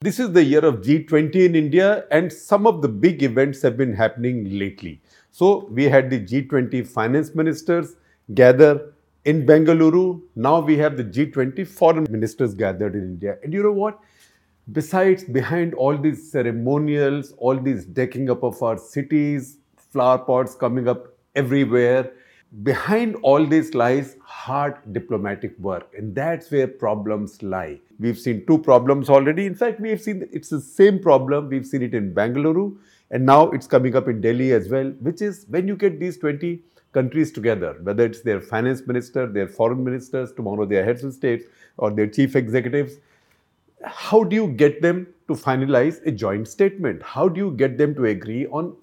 This is the year of G20 in India, and some of the big events have been happening lately. So, we had the G20 finance ministers gather in Bengaluru. Now we have the G20 foreign ministers gathered in India. And you know what? Besides, behind all these ceremonials, all these decking up of our cities, flower pots coming up everywhere, behind all this lies hard diplomatic work and that's where problems lie we've seen two problems already. In fact we've seen it's the same problem. We've seen it in Bangalore and now it's coming up in delhi as well which is when you get these 20 countries together whether it's their finance minister their foreign ministers tomorrow their heads of states or their chief executives how do you get them to finalize a joint statement? How do you get them to agree on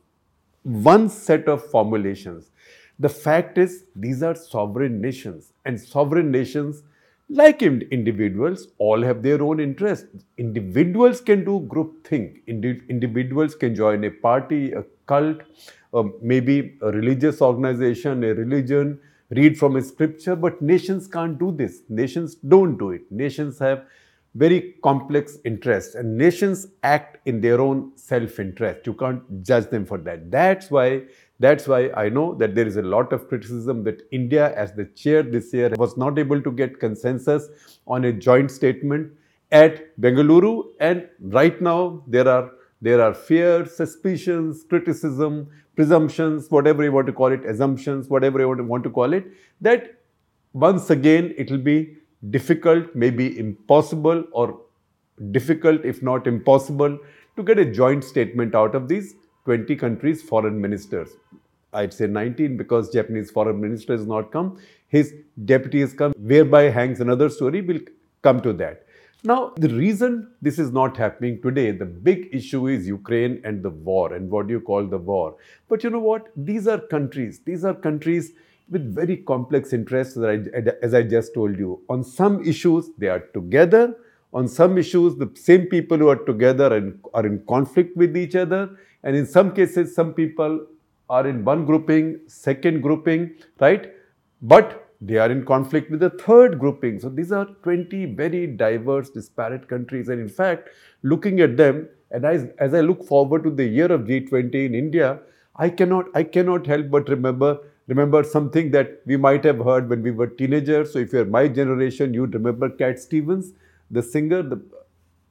one set of formulations? The fact is, these are sovereign nations, and sovereign nations, like individuals, all have their own interests. Individuals can do group think. Indi- individuals can join a party, a cult, or maybe a religious organization, a religion, read from a scripture, but nations can't do this. Nations don't do it. Nations have very complex interests and nations act in their own self-interest. You can't judge them for that. That's why that's why I know that there is a lot of criticism that India, as the chair this year, was not able to get consensus on a joint statement at Bengaluru. And right now, there are there are fears, suspicions, criticism, presumptions, whatever you want to call it, assumptions, whatever you want to call it, that once again it will be difficult, maybe impossible, or difficult, if not impossible, to get a joint statement out of these 20 countries' foreign ministers. I'd say 19 because Japanese foreign minister has not come. His deputy has come, whereby hangs another story. We'll come to that. Now, the reason this is not happening today, the big issue is Ukraine and the war and what do you call the war. But you know what? These are countries. These are countries with very complex interests, as I just told you. On some issues, they are together. On some issues, the same people who are together and are in conflict with each other. And in some cases, some people are in one grouping, second grouping, right? But they are in conflict with the third grouping. So these are 20 very diverse, disparate countries. And in fact, looking at them, and as, as I look forward to the year of G20 in India, I cannot, I cannot help but remember remember something that we might have heard when we were teenagers. So if you're my generation, you'd remember Cat Stevens, the singer. The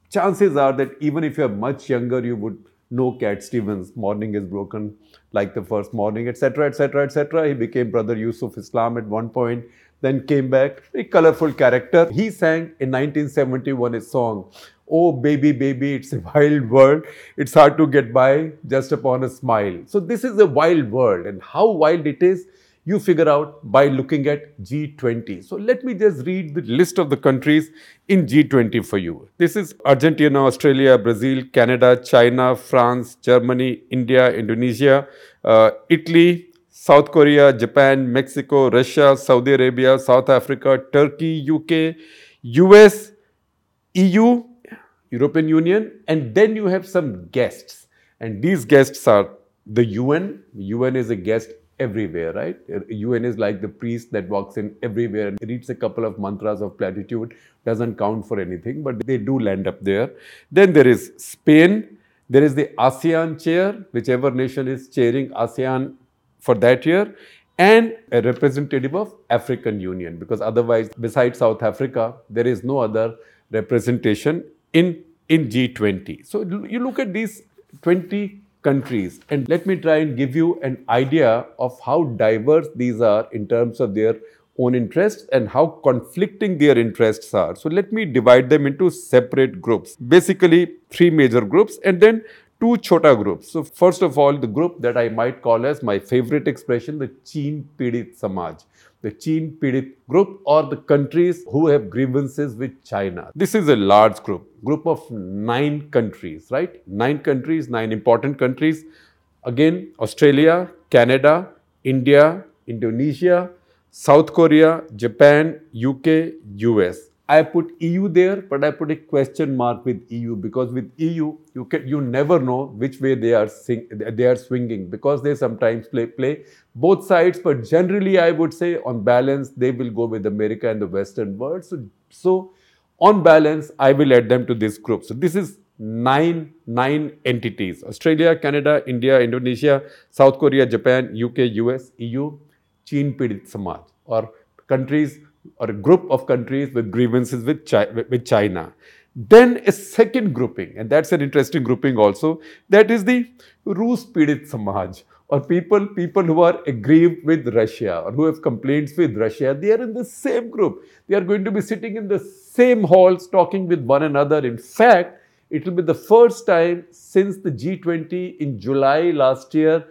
chances are that even if you're much younger, you would no Cat Stevens, morning is broken like the first morning, etc., etc., etc. He became Brother Yusuf Islam at one point, then came back, a colorful character. He sang in 1971 a song, Oh baby, baby, it's a wild world. It's hard to get by just upon a smile. So this is a wild world, and how wild it is you figure out by looking at G20. So let me just read the list of the countries in G20 for you. This is Argentina, Australia, Brazil, Canada, China, France, Germany, India, Indonesia, uh, Italy, South Korea, Japan, Mexico, Russia, Saudi Arabia, South Africa, Turkey, UK, US, EU, European Union, and then you have some guests. And these guests are the UN. UN is a guest everywhere, right? UN is like the priest that walks in everywhere and reads a couple of mantras of platitude, doesn't count for anything, but they do land up there. Then there is Spain. There is the ASEAN chair, whichever nation is chairing ASEAN for that year, and a representative of African Union, because otherwise, besides South Africa, there is no other representation in, in G20. So you look at these 20 countries. And let me try and give you an idea of how diverse these are in terms of their own interests and how conflicting their interests are. So let me divide them into separate groups. Basically, three major groups and then two chota groups. So first of all, the group that I might call as my favorite expression, the Chin Pidit Samaj the Chin Pidit group or the countries who have grievances with China. This is a large group, group of nine countries, right? Nine countries, nine important countries. Again, Australia, Canada, India, Indonesia, South Korea, Japan, UK, US. I put EU there, but I put a question mark with EU because with EU you can you never know which way they are sing, they are swinging because they sometimes play play both sides. But generally, I would say on balance they will go with America and the Western world. So so on balance, I will add them to this group. So this is nine nine entities Australia, Canada, India, Indonesia, South Korea, Japan, UK, US, EU, Chin Pidit Samaj, or countries or a group of countries with grievances with, Chi with China. Then a second grouping, and that's an interesting grouping also, that is the Rus Pidit Samaj, or people, people who are aggrieved with Russia or who have complaints with Russia, they are in the same group. They are going to be sitting in the same halls talking with one another. In fact, it will be the first time since the G20 in July last year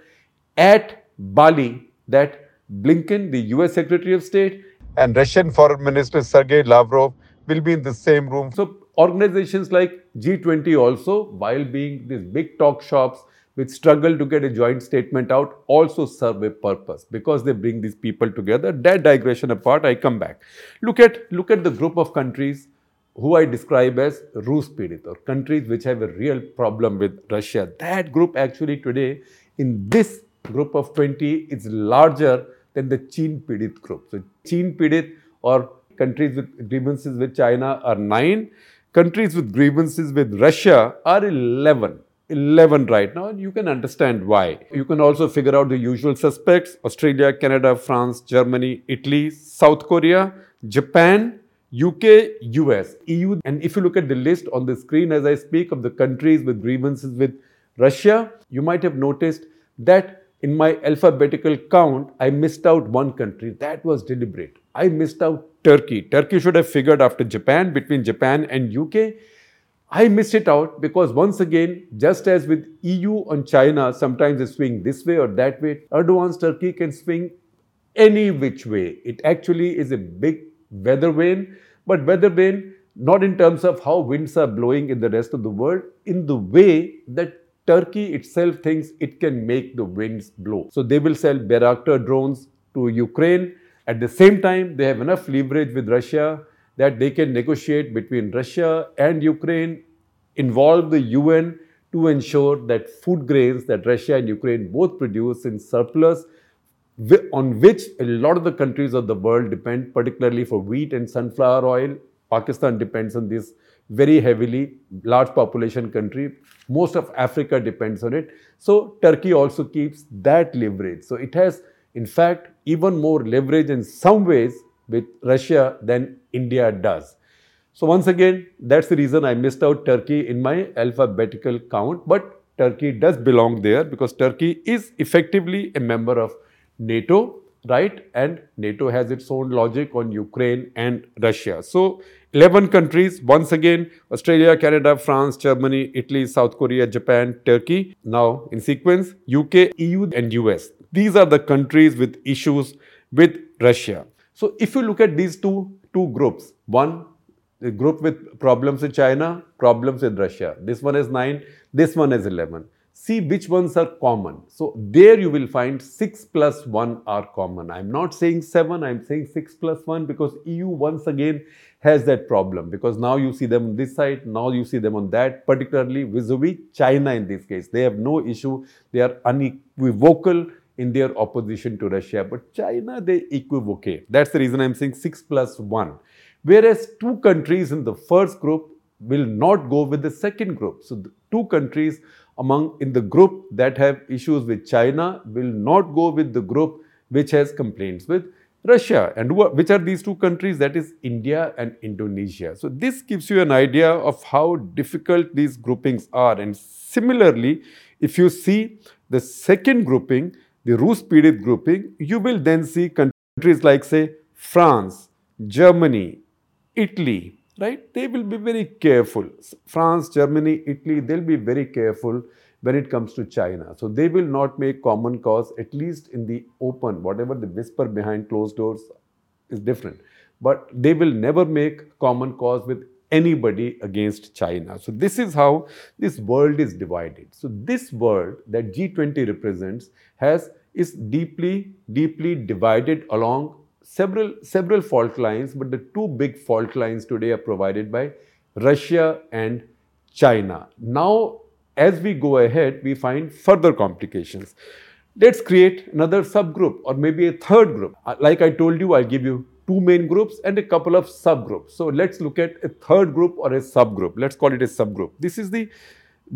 at Bali that Blinken, the US Secretary of State, and Russian Foreign Minister Sergei Lavrov will be in the same room. So organizations like G20 also, while being these big talk shops, which struggle to get a joint statement out also serve a purpose because they bring these people together. That digression apart, I come back. Look at, look at the group of countries who I describe as Rus or countries which have a real problem with Russia. That group actually today, in this group of 20, is larger than the Chin Pidit group. So Chin Pidit or countries with grievances with China are 9. Countries with grievances with Russia are 11. 11 right now, you can understand why. You can also figure out the usual suspects Australia, Canada, France, Germany, Italy, South Korea, Japan, UK, US, EU. And if you look at the list on the screen as I speak of the countries with grievances with Russia, you might have noticed that in my alphabetical count, I missed out one country. That was deliberate. I missed out Turkey. Turkey should have figured after Japan, between Japan and UK I missed it out because once again, just as with EU on China, sometimes they swing this way or that way, Erdogan's Turkey can swing any which way. It actually is a big weather vane, but weather vane not in terms of how winds are blowing in the rest of the world, in the way that Turkey itself thinks it can make the winds blow. So they will sell Bayraktar drones to Ukraine. At the same time, they have enough leverage with Russia that they can negotiate between Russia and Ukraine, involve the UN to ensure that food grains that Russia and Ukraine both produce in surplus, on which a lot of the countries of the world depend, particularly for wheat and sunflower oil. Pakistan depends on this very heavily, large population country. Most of Africa depends on it. So Turkey also keeps that leverage. So it has, in fact, even more leverage in some ways with Russia than India does. So once again, that's the reason I missed out Turkey in my alphabetical count. But Turkey does belong there because Turkey is effectively a member of NATO, right? And NATO has its own logic on Ukraine and Russia. So 11 countries, once again, Australia, Canada, France, Germany, Italy, South Korea, Japan, Turkey. Now, in sequence, UK, EU, and US. These are the countries with issues with Russia. So if you look at these two, two groups, one the group with problems with China, problems with Russia. This one is 9, this one is 11. See which ones are common. So there you will find 6 plus 1 are common. I'm not saying 7, I'm saying 6 plus 1 because EU once again has that problem because now you see them on this side, now you see them on that, particularly vis-a-vis China in this case. They have no issue. They are unequivocal in their opposition to Russia. But China, they equivocate. That's the reason I'm saying 6 plus 1. Whereas two countries in the first group will not go with the second group. So two countries among in the group that have issues with China will not go with the group which has complaints with Russia. And which are these two countries? That is India and Indonesia. So this gives you an idea of how difficult these groupings are. And similarly, if you see the second grouping, the Rus grouping, you will then see countries like, say, France, Germany, Italy, right? They will be very careful. France, Germany, Italy, they'll be very careful when it comes to China. So they will not make common cause, at least in the open, whatever the whisper behind closed doors is different. But they will never make common cause with anybody against China. So this is how this world is divided. So this world that G20 represents has is deeply, deeply divided along several, several fault lines, but the two big fault lines today are provided by Russia and China. Now, as we go ahead, we find further complications. Let's create another subgroup or maybe a third group. Uh, like I told you, I'll give you two main groups and a couple of subgroups. So let's look at a third group or a subgroup. Let's call it a subgroup. This is the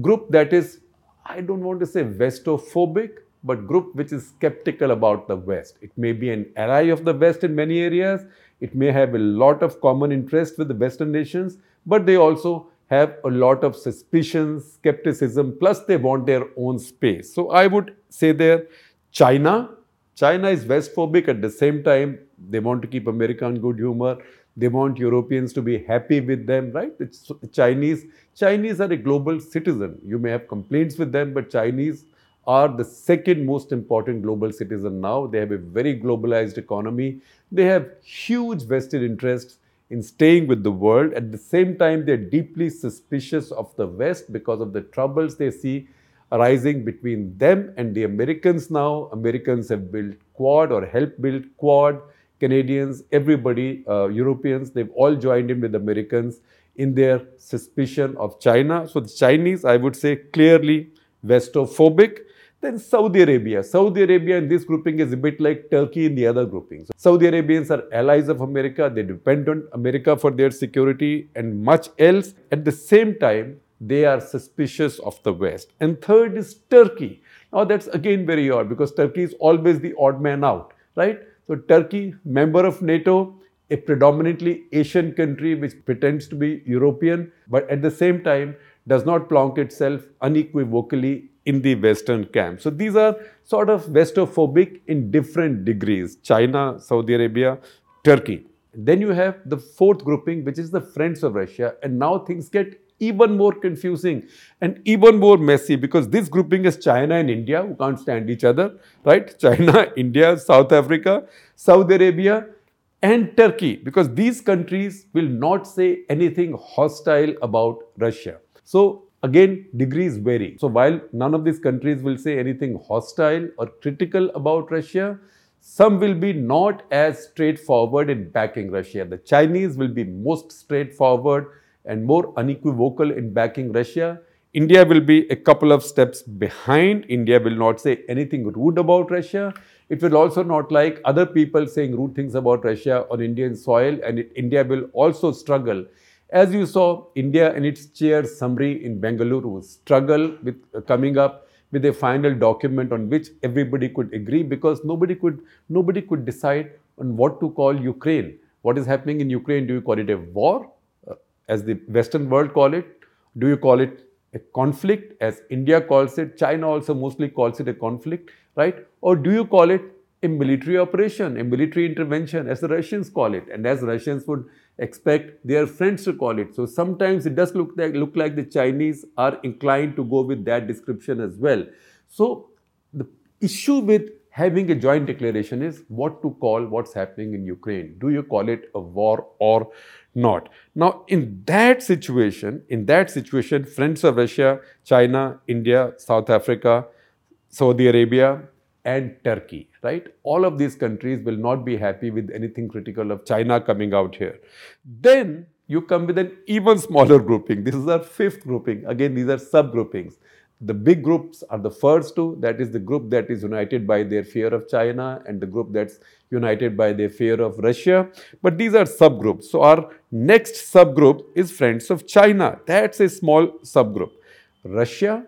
group that is, I don't want to say Westophobic, but group which is skeptical about the West. It may be an ally of the West in many areas. It may have a lot of common interest with the Western nations, but they also have a lot of suspicions, skepticism, plus they want their own space. So I would say there, China. China is Westphobic at the same time. They want to keep America on good humor. They want Europeans to be happy with them, right? It's Chinese. Chinese are a global citizen. You may have complaints with them, but Chinese are the second most important global citizen now. They have a very globalized economy. They have huge vested interests in staying with the world. At the same time, they're deeply suspicious of the West because of the troubles they see arising between them and the Americans now. Americans have built Quad or helped build Quad. Canadians, everybody, uh, Europeans, they've all joined in with Americans in their suspicion of China. So the Chinese, I would say, clearly Westophobic. Then Saudi Arabia. Saudi Arabia in this grouping is a bit like Turkey in the other groupings. Saudi Arabians are allies of America. They depend on America for their security and much else. At the same time, they are suspicious of the West. And third is Turkey. Now that's again very odd because Turkey is always the odd man out, right? So Turkey, member of NATO, a predominantly Asian country which pretends to be European, but at the same time does not plonk itself unequivocally in the Western camp. So these are sort of Westophobic in different degrees China, Saudi Arabia, Turkey. Then you have the fourth grouping, which is the friends of Russia. And now things get even more confusing and even more messy because this grouping is China and India who can't stand each other, right? China, India, South Africa, Saudi Arabia, and Turkey because these countries will not say anything hostile about Russia. So Again, degrees vary. So while none of these countries will say anything hostile or critical about Russia, some will be not as straightforward in backing Russia. The Chinese will be most straightforward and more unequivocal in backing Russia. India will be a couple of steps behind. India will not say anything rude about Russia. It will also not like other people saying rude things about Russia on Indian soil, and it, India will also struggle as you saw, India and its chair Samri in Bengaluru struggle with uh, coming up with a final document on which everybody could agree because nobody could nobody could decide on what to call Ukraine. What is happening in Ukraine? Do you call it a war, uh, as the Western world call it? Do you call it a conflict, as India calls it? China also mostly calls it a conflict, right? Or do you call it a military operation, a military intervention, as the Russians call it, and as Russians would expect their friends to call it. So sometimes it does look like, look like the Chinese are inclined to go with that description as well. So the issue with having a joint declaration is what to call what's happening in Ukraine. Do you call it a war or not? Now, in that situation, in that situation, friends of Russia, China, India, South Africa, Saudi Arabia, and Turkey, right? All of these countries will not be happy with anything critical of China coming out here. Then you come with an even smaller grouping. This is our fifth grouping. Again, these are subgroupings. The big groups are the first two. That is the group that is united by their fear of China and the group that's united by their fear of Russia. But these are subgroups. So our next subgroup is Friends of China. That's a small subgroup. Russia,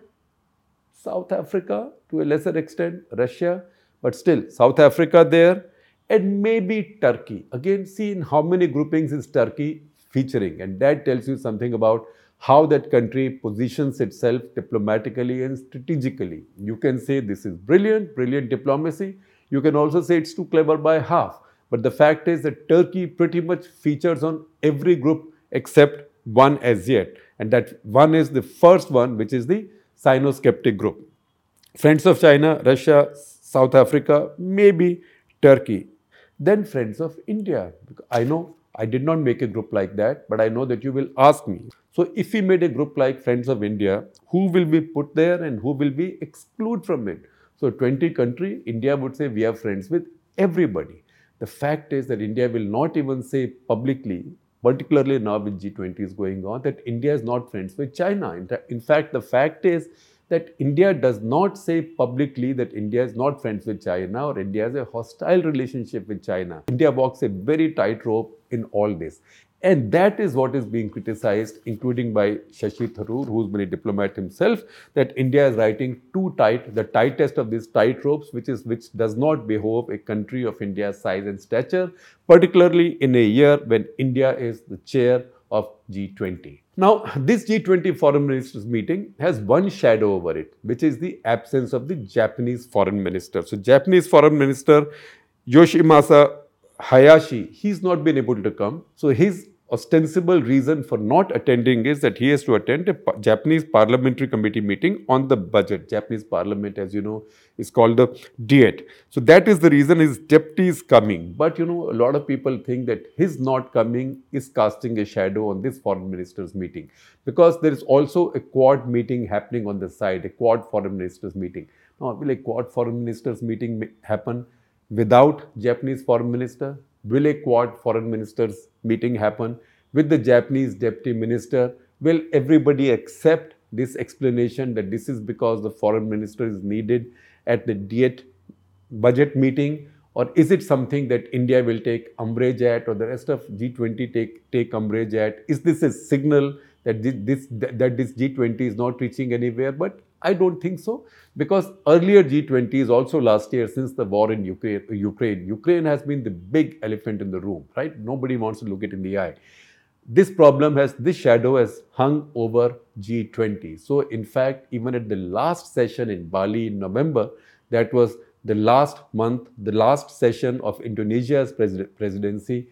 South Africa, to a lesser extent, Russia, but still South Africa there, and maybe Turkey. Again, see in how many groupings is Turkey featuring, and that tells you something about how that country positions itself diplomatically and strategically. You can say this is brilliant, brilliant diplomacy. You can also say it's too clever by half. But the fact is that Turkey pretty much features on every group except one as yet. And that one is the first one, which is the Sino-skeptic group. Friends of China, Russia, South Africa, maybe Turkey. Then Friends of India. I know I did not make a group like that, but I know that you will ask me. So if we made a group like Friends of India, who will be put there and who will be excluded from it? So 20 country, India would say we are friends with everybody. The fact is that India will not even say publicly, particularly now with G20 is going on, that India is not friends with China. In, fact, the fact is that India does not say publicly that India is not friends with China or India has a hostile relationship with China. India walks a very tight rope in all this. And that is what is being criticized, including by Shashi Tharoor, who's been a diplomat himself, that India is writing too tight, the tightest of these tight ropes, which is which does not behove a country of India's size and stature, particularly in a year when India is the chair of G20. Now, this G20 foreign ministers meeting has one shadow over it, which is the absence of the Japanese foreign minister. So, Japanese foreign minister Yoshimasa Hayashi, he's not been able to come. So, his ostensible reason for not attending is that he has to attend a Japanese parliamentary committee meeting on the budget. Japanese parliament, as you know, is called the Diet. So that is the reason his deputy is coming. But you know, a lot of people think that his not coming is casting a shadow on this foreign ministers meeting because there is also a quad meeting happening on the side, a quad foreign ministers meeting. Now, will a quad foreign ministers meeting happen without Japanese foreign minister? Will a quad foreign ministers meeting happen with the Japanese deputy minister? Will everybody accept this explanation that this is because the foreign minister is needed at the Diet budget meeting? Or is it something that India will take umbrage at or the rest of G20 take, take umbrage at? Is this a signal that this, that this G20 is not reaching anywhere? But I don't think so because earlier G20s also last year since the war in Ukraine, Ukraine, Ukraine has been the big elephant in the room, right? Nobody wants to look it in the eye. This problem has, this shadow has hung over G20. So in fact, even at the last session in Bali in November, that was the last month, the last session of Indonesia's presidency,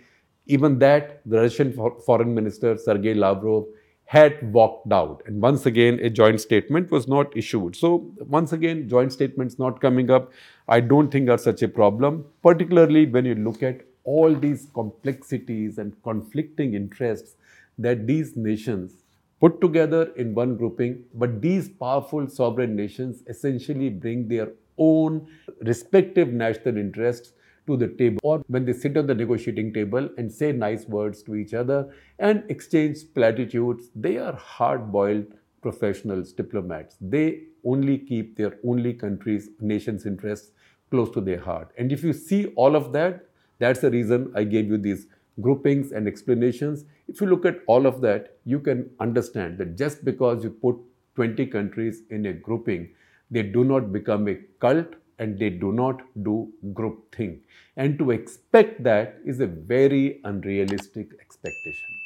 even that, the Russian foreign minister Sergei Lavrov had walked out. And once again, a joint statement was not issued. So, once again, joint statements not coming up, I don't think are such a problem, particularly when you look at all these complexities and conflicting interests that these nations put together in one grouping, but these powerful sovereign nations essentially bring their own respective national interests to the table or when they sit on the negotiating table and say nice words to each other and exchange platitudes, they are hard boiled professionals, diplomats. They only keep their only country's, nation's interests close to their heart. And if you see all of that, that's the reason I gave you these groupings and explanations. If you look at all of that, you can understand that just because you put 20 countries in a grouping, they do not become a cult and they do not do group thing. And to expect that is a very unrealistic expectation.